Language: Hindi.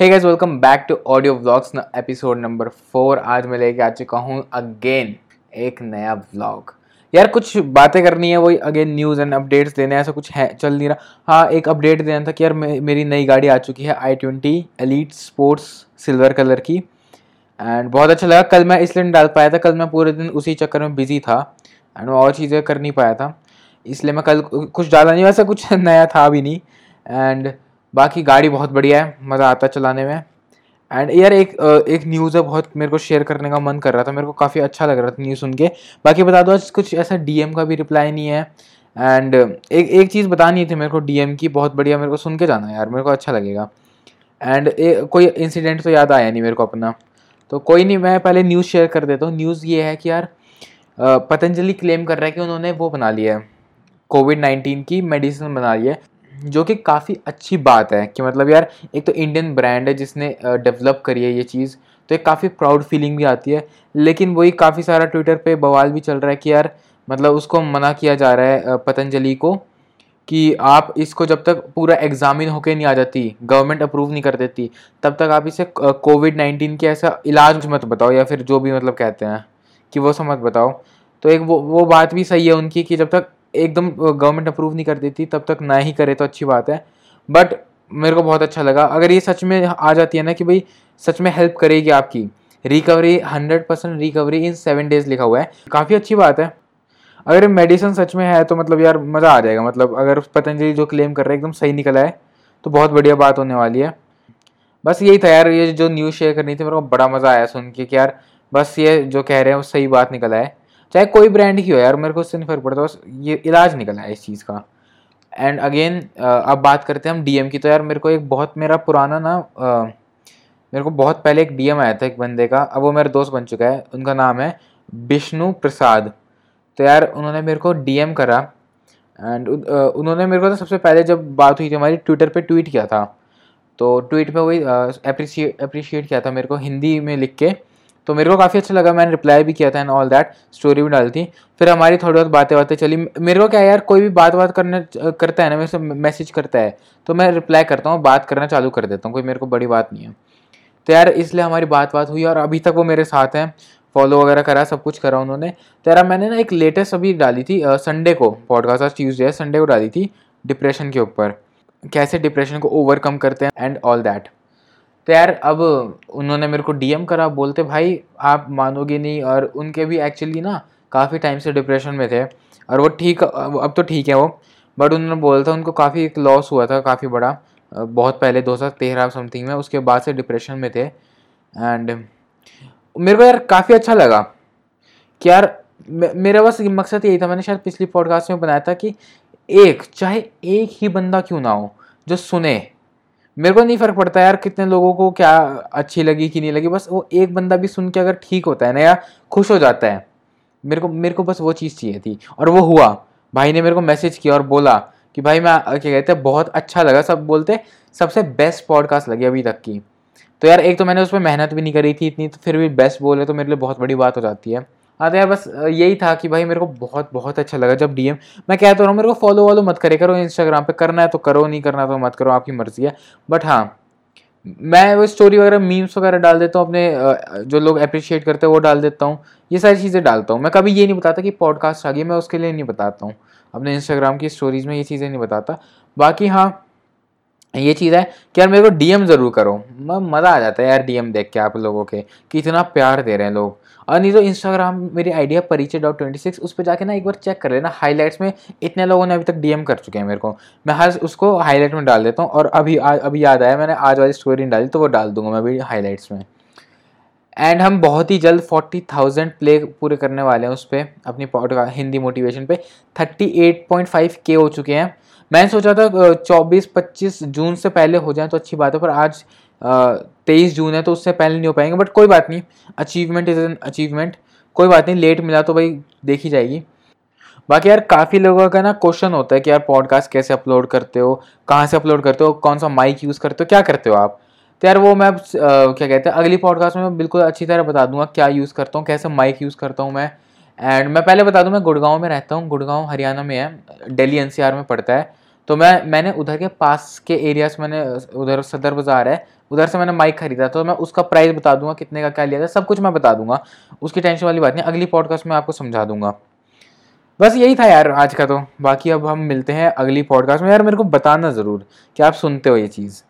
Hey guys welcome back to audio vlogs episode number four आज मैं लेके आ चुका हूँ अगेन एक नया व्लॉग यार कुछ बातें करनी है वही अगेन न्यूज़ एंड अपडेट्स देने ऐसा कुछ है चल नहीं रहा। हाँ एक अपडेट देना था कि यार मे, मेरी नई गाड़ी आ चुकी है i twenty elite sports silver colour की। एंड बहुत अच्छा लगा। कल मैं इसलिए नहीं डाल पाया था कल मैं पूरे दिन उसी चक्कर में बिज़ी था। एंड और चीज़ें कर नहीं पाया था। इसलिए मैं कल कुछ डाला नहीं वैसा कुछ नया था भी नहीं। एंड बाकी गाड़ी बहुत बढ़िया है, मज़ा आता है चलाने में। एंड यार एक एक न्यूज़ है बहुत मेरे को शेयर करने का मन कर रहा था, मेरे को काफ़ी अच्छा लग रहा था न्यूज़ सुन के। बाकी बता दो, आज कुछ ऐसा डीएम का भी रिप्लाई नहीं है। एंड एक एक चीज़ बतानी थी मेरे को डीएम की, बहुत बढ़िया, मेरे को सुन के जाना यार, मेरे को अच्छा लगेगा। एंड कोई इंसिडेंट तो याद आया नहीं मेरे को अपना। तो कोई नहीं, मैं पहले न्यूज़ शेयर कर देता हूँ। न्यूज़ ये है कि यार पतंजलि क्लेम कर रहा है कि उन्होंने वो बना लिया है कोविड नाइन्टीन की मेडिसिन बना ली है। जो कि काफ़ी अच्छी बात है कि मतलब यार, एक तो इंडियन ब्रांड है जिसने डेवलप करी है ये चीज़ तो एक काफ़ी प्राउड फीलिंग भी आती है। लेकिन वही काफ़ी सारा ट्विटर पे बवाल भी चल रहा है कि यार मतलब उसको मना किया जा रहा है पतंजलि को, कि आप इसको जब तक पूरा एग्जामिन होके नहीं आ जाती गवर्नमेंट अप्रूव नहीं कर देती, तब तक आप इसे कोविड नाइन्टीन के ऐसा इलाज मत बताओ या फिर जो भी मतलब कहते हैं, कि वो समझ बताओ। तो एक वो वो बात भी सही है उनकी कि जब तक एकदम गवर्नमेंट अप्रूव नहीं कर देती तब तक ना ही करे तो अच्छी बात है। बट मेरे को बहुत अच्छा लगा। अगर ये सच में आ जाती है ना कि भाई, सच में हेल्प करेगी आपकी। Recovery hundred percent recovery in seven days लिखा हुआ है। काफ़ी अच्छी बात है। अगर मेडिसिन सच में है तो मतलब यार, मज़ा आ जाएगा। मतलब अगर पतंजलि जो क्लेम कर रहे हैं, एकदम सही निकला है तो बहुत बढ़िया बात होने वाली है। बस यही था यार, ये जो न्यूज़ शेयर करनी थी, मेरे को बड़ा मज़ा आया सुन के कि यार, बस ये जो कह रहे हैं, वो सही बात निकला है। चाहे कोई ब्रांड ही हो यार, मेरे को उससे नहीं फ़र्क पड़ता, बस ये इलाज निकला है इस चीज़ का। एंड अगेन अब बात करते हैं हम डीएम की तो यार मेरे को एक बहुत, मेरा पुराना ना मेरे को बहुत पहले एक डीएम आया था एक बंदे का, अब वो मेरा दोस्त बन चुका है, उनका नाम है विष्णु प्रसाद तो यार उन्होंने मेरे को डीएम करा एंड उन्होंने मेरे को तो सबसे पहले जब बात हुई थी हमारी ट्विटर पे ट्वीट किया था। तो ट्वीट में वही अप्रिशिएट किया था मेरे को हिंदी में लिख के। तो मेरे को काफ़ी अच्छा लगा, मैंने रिप्लाई भी किया था एंड ऑल दैट स्टोरी भी डाली थी। फिर हमारी थोड़ी बहुत बातें बातें चली। मेरे को क्या यार, कोई भी बात बात करने करता है ना, मेरे से मैसेज करता है तो मैं रिप्लाई करता हूँ, बात करना चालू कर देता हूँ, कोई मेरे को बड़ी बात नहीं है। तो यार, इसलिए हमारी बात बात हुई और अभी तक वो मेरे साथ हैं फॉलो वगैरह करा, सब कुछ करा उन्होंने। तो यार, मैंने ना एक लेटेस्ट अभी डाली थी संडे को पॉडकास्ट आज ट्यूजडे संडे को डाली थी डिप्रेशन के ऊपर। कैसे डिप्रेशन को ओवरकम करते हैं एंड ऑल दैट तो यार, अब उन्होंने मेरे को डीएम करा, बोलते, भाई, आप मानोगे नहीं। और उनके भी एक्चुअली ना काफ़ी टाइम से डिप्रेशन में थे। और वो ठीक, अब तो ठीक है वो। बट उन्होंने बोला था, उनको काफ़ी एक लॉस हुआ था, काफ़ी बड़ा। बहुत पहले, दो हज़ार तेरह समथिंग में, उसके बाद से डिप्रेशन में थे। एंड मेरे को यार काफ़ी अच्छा लगा कि यार मेरा बस मकसद यही था, मैंने शायद पिछली पॉडकास्ट में बनाया था कि एक, चाहे एक ही बंदा क्यों ना हो, जो सुने। मेरे को नहीं फ़र्क पड़ता यार कितने लोगों को क्या अच्छी लगी कि नहीं लगी, बस वो एक बंदा भी सुन के अगर ठीक होता है ना या खुश हो जाता है। मेरे को मेरे को बस वो चीज़ चाहिए थी। और वो हुआ। भाई ने मेरे को मैसेज किया और बोला कि भाई मैं, क्या कहते हैं, बहुत अच्छा लगा सब बोलते, सबसे बेस्ट पॉडकास्ट लगी अभी तक की। तो यार एक तो मैंने उस पर मेहनत भी नहीं करी थी इतनी तो फिर भी बेस्ट बोले तो मेरे लिए बहुत बड़ी बात हो जाती है। हाँ तो यार बस यही था कि भाई मेरे को बहुत बहुत अच्छा लगा जब डीएम मैं कहता रहा हूँ, मेरे को फॉलो वॉलो मत करे करो इंस्टाग्राम पे, करना है तो करो, नहीं करना तो मत करो, आपकी मर्ज़ी है। बट हाँ मैं वो स्टोरी वगैरह मीम्स वगैरह डाल देता हूँ, अपने जो लोग अप्रिशिएट करते हैं, वो डाल देता हूँ, ये सारी चीज़ें डालता हूँ। मैं कभी ये नहीं बताता कि पॉडकास्ट आ गई मैं उसके लिए नहीं बताता हूँ। अपने इंस्टाग्राम की स्टोरीज़ में ये चीज़ें नहीं बताता। बाकी हाँ ये चीज़ है कि यार मेरे को डीएम ज़रूर करो। मज़ा आ जाता है यार डीएम देख के आप लोगों के कि इतना प्यार दे रहे हैं लोग। और नहीं तो इंस्टाग्राम मेरी आइडिया परिचय डॉट ट्वेंटी सिक्स उस पर जाके ना एक बार चेक कर लेना हाईलाइट्स में इतने लोगों ने अभी तक डीएम कर चुके हैं मेरे को। मैं हर उसको हाईलाइट में डाल देता हूँ और अभी आ, अभी याद आया मैंने आज वाली स्टोरी नहीं डाली तो वो डाल दूँगा मैं अभी हाईलाइट्स में। एंड हम बहुत ही जल्द फोर्टी थाउज़ेंड प्ले पूरे करने वाले हैं उस पर अपनी हिंदी मोटिवेशन पे। Thirty eight point five K हो चुके हैं। मैंने सोचा था चौबीस पच्चीस जून से पहले हो जाए तो अच्छी बात है पर आज तेईस जून है तो उससे पहले नहीं हो पाएँगे बट कोई बात नहीं अचीवमेंट इज़ एन अचीवमेंट कोई बात नहीं लेट मिला तो भाई देखी जाएगी। बाकी यार काफ़ी लोगों का ना क्वेश्चन होता है कि यार पॉडकास्ट कैसे अपलोड करते हो कहाँ से अपलोड करते हो कौन सा माइक यूज़ करते हो क्या करते हो आप? तो यार वो मैं आ, क्या कहते हैं अगली पॉडकास्ट में मैं बिल्कुल अच्छी तरह बता दूँगा क्या यूज़ करता हूँ कैसे माइक यूज़ करता हूँ मैं एंड मैं पहले बता दूँ, मैं गुड़गांव में रहता हूँ। गुड़गांव हरियाणा में है, दिल्ली एनसीआर में पड़ता है। तो मैं, मैंने उधर के पास के एरिया से मैंने, उधर सदर बाज़ार है, उधर से मैंने माइक खरीदा। तो मैं उसका प्राइस बता दूँगा, कितने का क्या लिया था, सब कुछ मैं बता दूँगा। उसकी टेंशन वाली बात नहीं, अगली पॉडकास्ट में आपको समझा दूँगा। बस यही था यार आज का तो। बाकी अब हम मिलते हैं अगली पॉडकास्ट में। यार मेरे को बताना ज़रूर कि आप सुनते हो ये चीज़।